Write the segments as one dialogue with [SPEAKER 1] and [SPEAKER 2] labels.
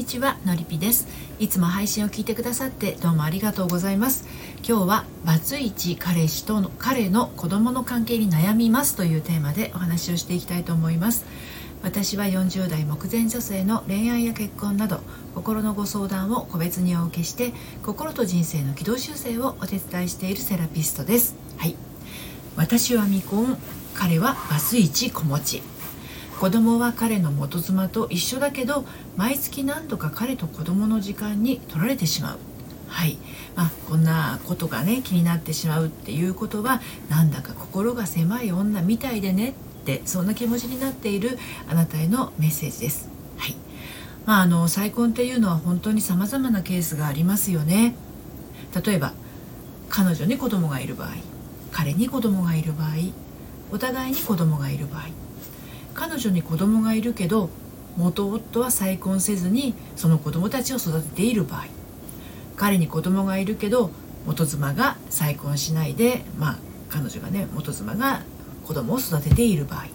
[SPEAKER 1] にちはのりぴです。いつも配信を聞いてくださってどうもありがとうございます。今日はバツイチ彼氏との彼の子供の関係に悩みますというテーマでお話をしていきたいと思います。私は40代目前女性の恋愛や結婚など心のご相談を個別にお受けして心と人生の軌道修正をお手伝いしているセラピストです。はい。私は未婚彼はバツイチ子持ち。子供は彼の元妻と一緒だけど毎月何度か彼と子供の時間に取られてしまうはいまあ、こんなことがね気になってしまうっていうことはなんだか心が狭い女みたいでねってそんな気持ちになっているあなたへのメッセージです。はいまあ、あの再婚っていうのは本当にさまざまなケースがありますよね。例えば彼女に子供がいる場合彼に子供がいる場合お互いに子供がいる場合彼女に子供がいるけど元夫は再婚せずにその子供たちを育てている場合。彼に子供がいるけど元妻が再婚しないで、まあ、彼女がね元妻が子供を育てている場合。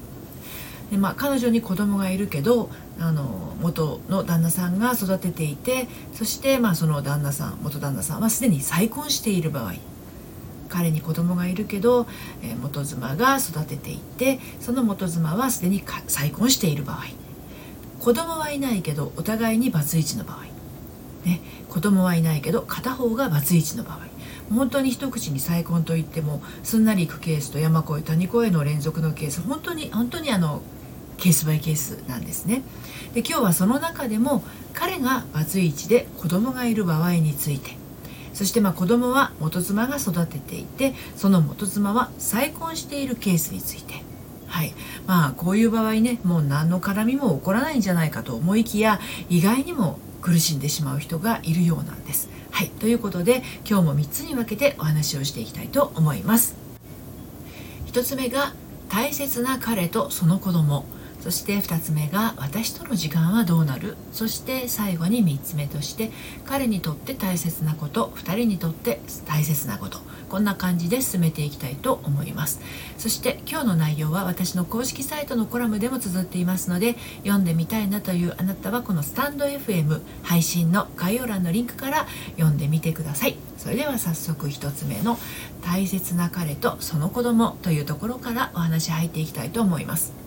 [SPEAKER 1] で、まあ、彼女に子供がいるけどあの元の旦那さんが育てていてそして、まあ、その旦那さん元旦那さんはすでに再婚している場合。彼に子供がいるけど、えー、元妻が育てていてその元妻はすでに再婚している場合。子供はいないけどお互いにバツイチの場合、ね、子供はいないけど片方がバツイチの場合。本当に一口に再婚といってもすんなりいくケースと山越え谷越えの連続のケース本当に本当にあのケースバイケースなんですね。で今日はその中でも彼がバツイチで子供がいる場合について。そしてまあ子供は元妻が育てていてその元妻は再婚しているケースについてはいまあこういう場合ねもう何の絡みも起こらないんじゃないかと思いきや意外にも苦しんでしまう人がいるようなんです。はいということで今日も3つに分けてお話をしていきたいと思います。1つ目が大切な彼とその子供そして2つ目が私との時間はどうなる？そして最後に3つ目として彼にとって大切なこと2人にとって大切なこと。こんな感じで進めていきたいと思います。そして今日の内容は私の公式サイトのコラムでも綴っていますので読んでみたいなというあなたはこのスタンド FM 配信の概要欄のリンクから読んでみてください。それでは早速1つ目の大切な彼とその子供というところからお話入っていきたいと思います。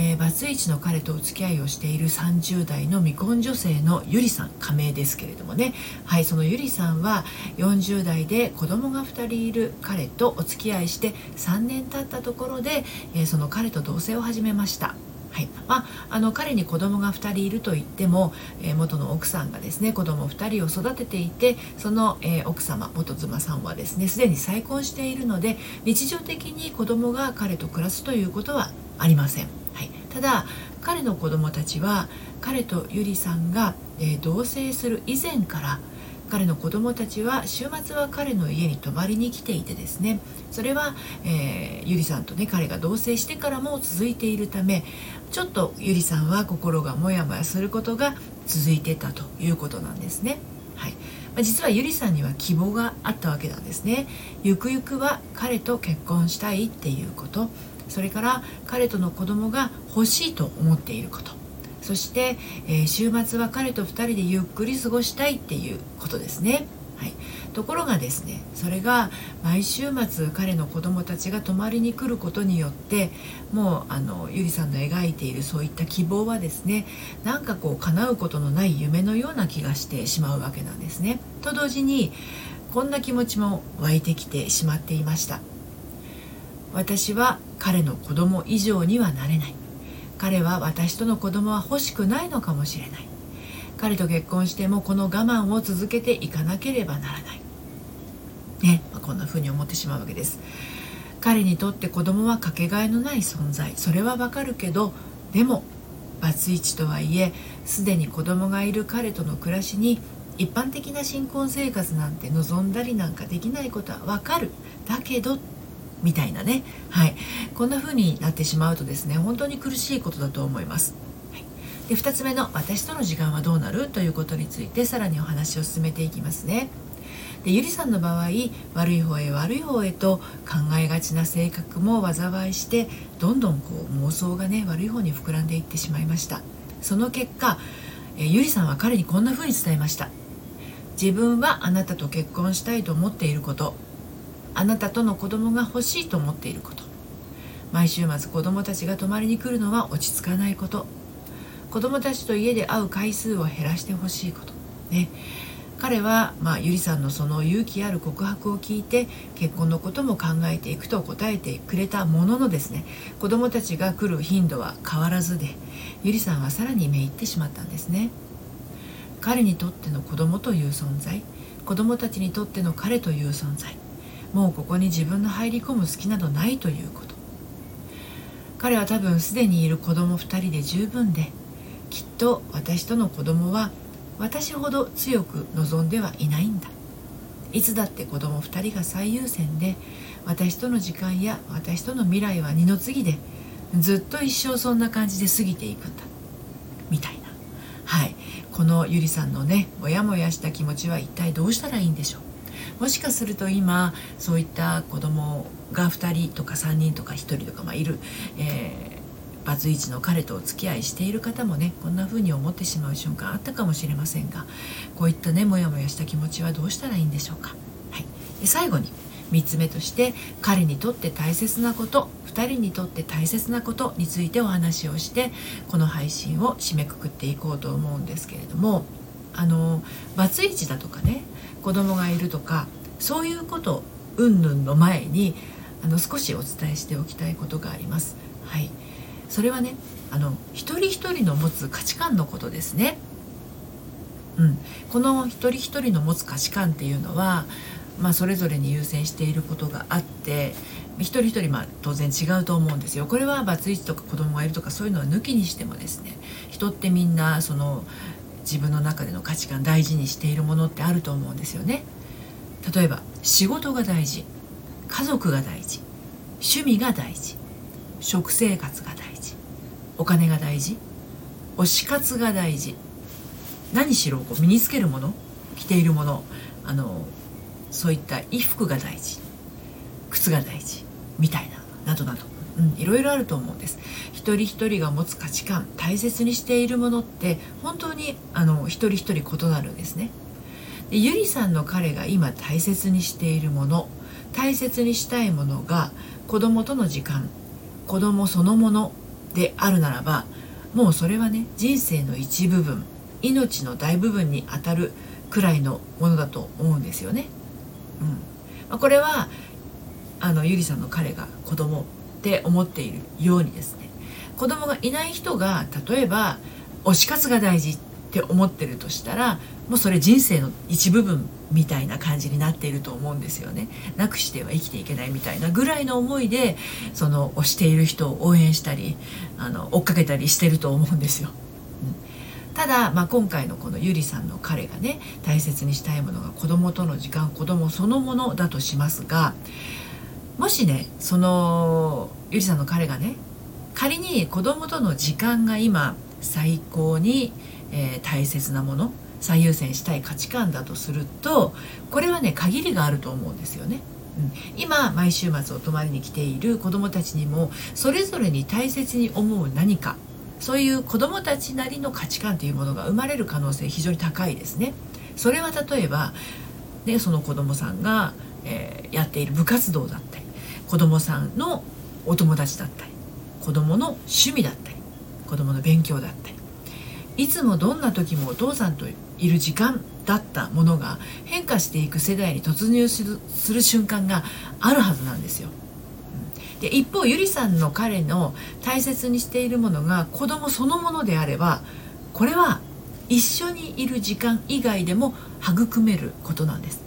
[SPEAKER 1] えー、バツイチの彼とお付き合いをしている30代の未婚女性のゆりさん仮名ですけれどもね。はいそのゆりさんは40代で子供が2人いる彼とお付き合いして3年経ったところで、えー、その彼と同棲を始めました。はい。まあ、あの彼に子供が2人いるといっても、えー、元の奥さんがですね子供2人を育てていてその、えー、奥様元妻さんはですねすでに再婚しているので日常的に子供が彼と暮らすということはありません。はい、ただ彼の子供たちは彼とゆりさんが、えー、同棲する以前から彼の子供たちは週末は彼の家に泊まりに来ていてですねそれは、えー、ゆりさんとね彼が同棲してからも続いているためちょっとゆりさんは心がモヤモヤすることが続いてたということなんですね。はいま、実はゆりさんには希望があったわけなんですね。ゆくゆくは彼と結婚したいっていうことそれから彼との子供が欲しいと思っていることそして、えー、週末は彼と2人でゆっくり過ごしたいっていうことですね。はい、ところがですねそれが毎週末彼の子供たちが泊まりに来ることによってもうあのゆりさんの描いているそういった希望はですねなんかこう叶うことのない夢のような気がしてしまうわけなんですね。と同時にこんな気持ちも湧いてきてしまっていました。私は彼の子供以上にはなれない。彼は私との子供は欲しくないのかもしれない。彼と結婚してもこの我慢を続けていかなければならない。ね、まあ、こんな風に思ってしまうわけです。彼にとって子供はかけがえのない存在。それはわかるけどでもバツイチとはいえすでに子供がいる彼との暮らしに一般的な新婚生活なんて望んだりなんかできないことはわかる。だけどっみたいなね、はい、こんな風になってしまうとですね本当に苦しいことだと思います。はい、で2つ目の「私との時間はどうなる?」ということについてさらにお話を進めていきますね。でゆりさんの場合悪い方へ悪い方へと考えがちな性格も災いしてどんどんこう妄想がね悪い方に膨らんでいってしまいましたその結果えゆりさんは彼にこんな風に伝えました自分はあなたと結婚したいと思っていることあなたとの子供が欲しいと思っていること。毎週末子供たちが泊まりに来るのは落ち着かないこと。子供たちと家で会う回数を減らしてほしいこと。ね。彼は、まあ、ゆりさんのその勇気ある告白を聞いて結婚のことも考えていくと答えてくれたもののですね子供たちが来る頻度は変わらずでゆりさんはさらにめいってしまったんですね。彼にとっての子供という存在子供たちにとっての彼という存在もうここに自分の入り込む隙などないということ。彼は多分すでにいる子供2人で十分できっと私との子供は私ほど強く望んではいないんだ。いつだって子供2人が最優先で私との時間や私との未来は二の次でずっと一生そんな感じで過ぎていくんだ。みたいな。はい。このゆりさんのねモヤモヤした気持ちは一体どうしたらいいんでしょうもしかすると今そういった子供が2人とか3人とか1人とかまあいる、えーバツイチの彼とお付き合いしている方もねこんな風に思ってしまう瞬間あったかもしれませんがこういったねモヤモヤした気持ちはどうしたらいいんでしょうか、はい、で最後に3つ目として彼にとって大切なこと2人にとって大切なことについてお話をしてこの配信を締めくくっていこうと思うんですけれどもあのバツイチだとかね子供がいるとかそういうこと云々の前にあの少しお伝えしておきたいことがあります。はいそれはねあの一人一人の持つ価値観のことですね。うん、この一人一人の持つ価値観っていうのは、まあ、それぞれに優先していることがあって一人一人まあ当然違うと思うんですよ。これはバツイチとか子供がいるとかそういうのは抜きにしてもですね人ってみんなその自分の中での価値観大事にしているものってあると思うんですよね。例えば仕事が大事家族が大事趣味が大事食生活が大事お金が大事推し活が大事何しろこう身につけるもの着ているものあのそういった衣服が大事靴が大事みたいななどなど、うん、いろいろあると思うんです一人一人が持つ価値観大切にしているものって本当にあの一人一人異なるんですねでゆりさんの彼が今大切にしているもの大切にしたいものが子供との時間子供そのものであるならばもうそれはね人生の一部分命の大部分にあたるくらいのものだと思うんですよね。うんまあ、これはあのゆりさんの彼が子供って思っているようにですね。子供がいない人が例えば推し活が大事って思ってるとしたらもうそれ人生の一部分みたいな感じになっていると思うんですよね。なくしては生きていけないみたいなぐらいの思いでその推している人を応援したりあの追っかけたりしてると思うんですよ。うん、ただ、まあ、今回のこのゆりさんの彼がね大切にしたいものが子供との時間子供そのものだとしますがもしねそのゆりさんの彼がね仮に子供との時間が今最高にえー、大切なもの最優先したい価値観だとするとこれはね限りがあると思うんですよね。うん、今毎週末お泊まりに来ている子どもたちにもそれぞれに大切に思う何かそういう子どもたちなりの価値観というものが生まれる可能性非常に高いですね。それは例えば、ね、その子どもさんが、えー、やっている部活動だっ子どもさんのお友達だったり子どもの趣味だったり子どもの勉強だったりいつもどんな時もお父さんといる時間だったものが変化していく世代に突入するする瞬間があるはずなんですよ。で一方ゆりさんの彼の大切にしているものが子供そのものであればこれは一緒にいる時間以外でも育めることなんです。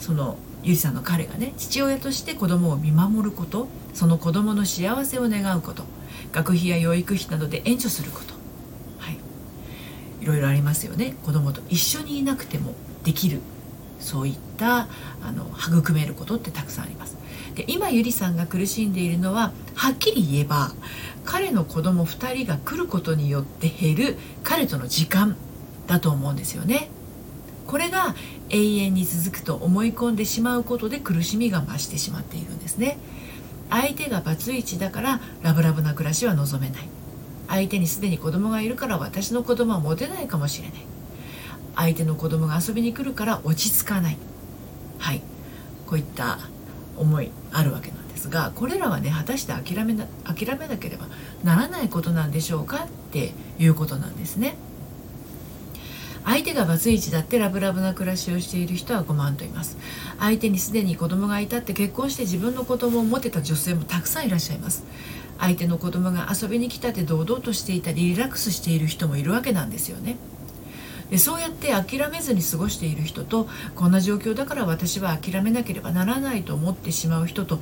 [SPEAKER 1] そのゆりさんの彼がね父親として子供を見守ることその子供の幸せを願うこと学費や養育費などで援助すること。はい。ろいろありますよね。子供と一緒にいなくてもできる。そういったあの育めることってたくさんあります。で今ゆりさんが苦しんでいるのははっきり言えば彼の子供2人が来ることによって減る彼との時間だと思うんですよね。これが永遠に続くと思い込んでしまうことで苦しみが増してしまっているんですね。相手がバツイチだからラブラブな暮らしは望めない。相手にすでに子供がいるから私の子供は持てないかもしれない。相手の子供が遊びに来るから落ち着かない。はい。こういった思いあるわけなんですがこれらはね果たして諦めな諦めなければならないことなんでしょうかっていうことなんですね。相手がバツイチだってラブラブな暮らしをしている人は5万といます。相手にすでに子供がいたって結婚して自分の子供を持てた女性もたくさんいらっしゃいます。相手の子供が遊びに来たって堂々としていたりリラックスしている人もいるわけなんですよね。でそうやって諦めずに過ごしている人とこんな状況だから私は諦めなければならないと思ってしまう人と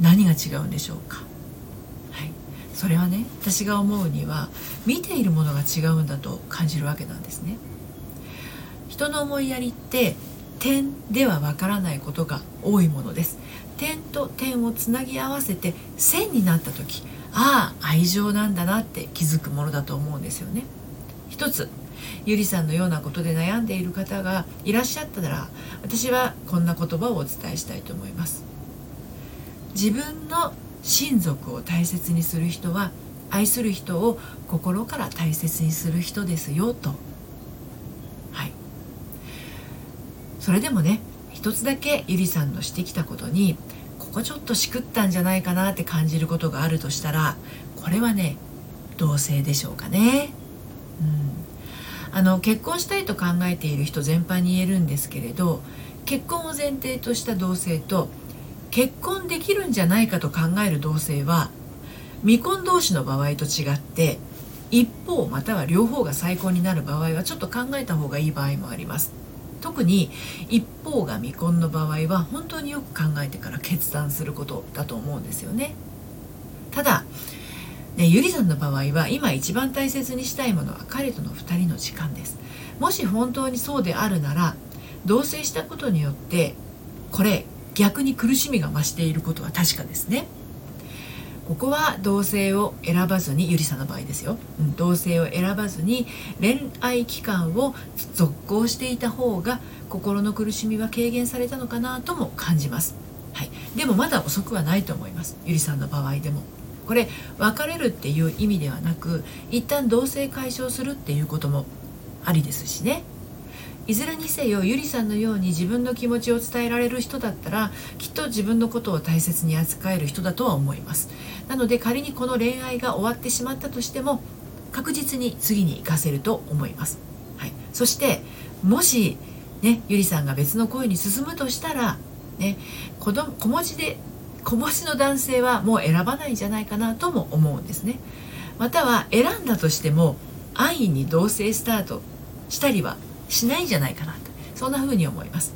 [SPEAKER 1] 何が違うんでしょうか？はい。それはね私が思うには見ているものが違うんだと感じるわけなんですね。人の思いやりって点ではわからないことが多いものです。点と点をつなぎ合わせて線になった時ああ愛情なんだなって気づくものだと思うんですよね。一つゆりさんのようなことで悩んでいる方がいらっしゃったら私はこんな言葉をお伝えしたいと思います。自分の親族を大切にする人は愛する人を心から大切にする人ですよとそれでもね一つだけゆりさんのしてきたことにここちょっとしくったんじゃないかなって感じることがあるとしたらこれはね同性でしょうかね。うん、あの結婚したいと考えている人全般に言えるんですけれど結婚を前提とした同性と結婚できるんじゃないかと考える同性は未婚同士の場合と違って一方または両方が再婚になる場合はちょっと考えた方がいい場合もあります。特に一方が未婚の場合は本当によく考えてから決断することだと思うんですよね。ただね、ゆりさんの場合は今一番大切にしたいものは彼との2人の時間です。もし本当にそうであるなら同棲したことによってこれ逆に苦しみが増していることは確かですね。ここは同性を選ばずにゆりさんの場合ですよ、うん、同性を選ばずに恋愛期間を続行していた方が心の苦しみは軽減されたのかなとも感じます、はい、でもまだ遅くはないと思います。ゆりさんの場合でも。これ別れるっていう意味ではなく一旦同性解消するっていうこともありですしね。いずれにせよゆりさんのように自分の気持ちを伝えられる人だったらきっと自分のことを大切に扱える人だとは思います。なので仮にこの恋愛が終わってしまったとしても確実に次に活かせると思います、はい、そしてもしねゆりさんが別の恋に進むとしたらね子供子持ちで子持ちの男性はもう選ばないんじゃないかなとも思うんですね。または選んだとしても安易に同棲スタートしたりはしないんじゃないかなと。そんな風に思います。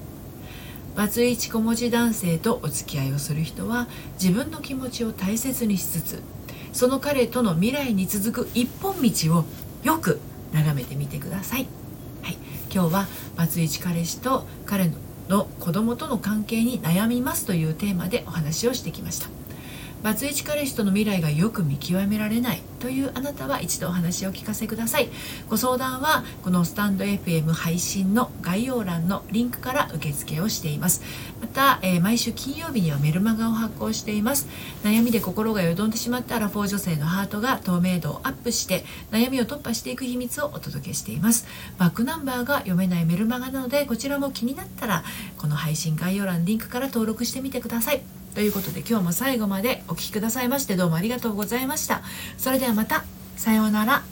[SPEAKER 1] バツイチ子持ち男性とお付き合いをする人は自分の気持ちを大切にしつつその彼との未来に続く一本道をよく眺めてみてください、はい、今日はバツイチ彼氏と彼の子供との関係に悩みますというテーマでお話をしてきました。バツイチ彼氏との未来がよく見極められない。というあなたは一度お話を聞かせください。ご相談はこのスタンド FM 配信の概要欄のリンクから受付をしています。また、えー、毎週金曜日にはメルマガを発行しています。悩みで心がよどんでしまったアラフォー女性のハートが透明度をアップして悩みを突破していく秘密をお届けしています。バックナンバーが読めないメルマガなのでこちらも気になったらこの配信概要欄リンクから登録してみてください。ということで今日も最後までお聴きくださいましてどうもありがとうございました。それではまた。さようなら。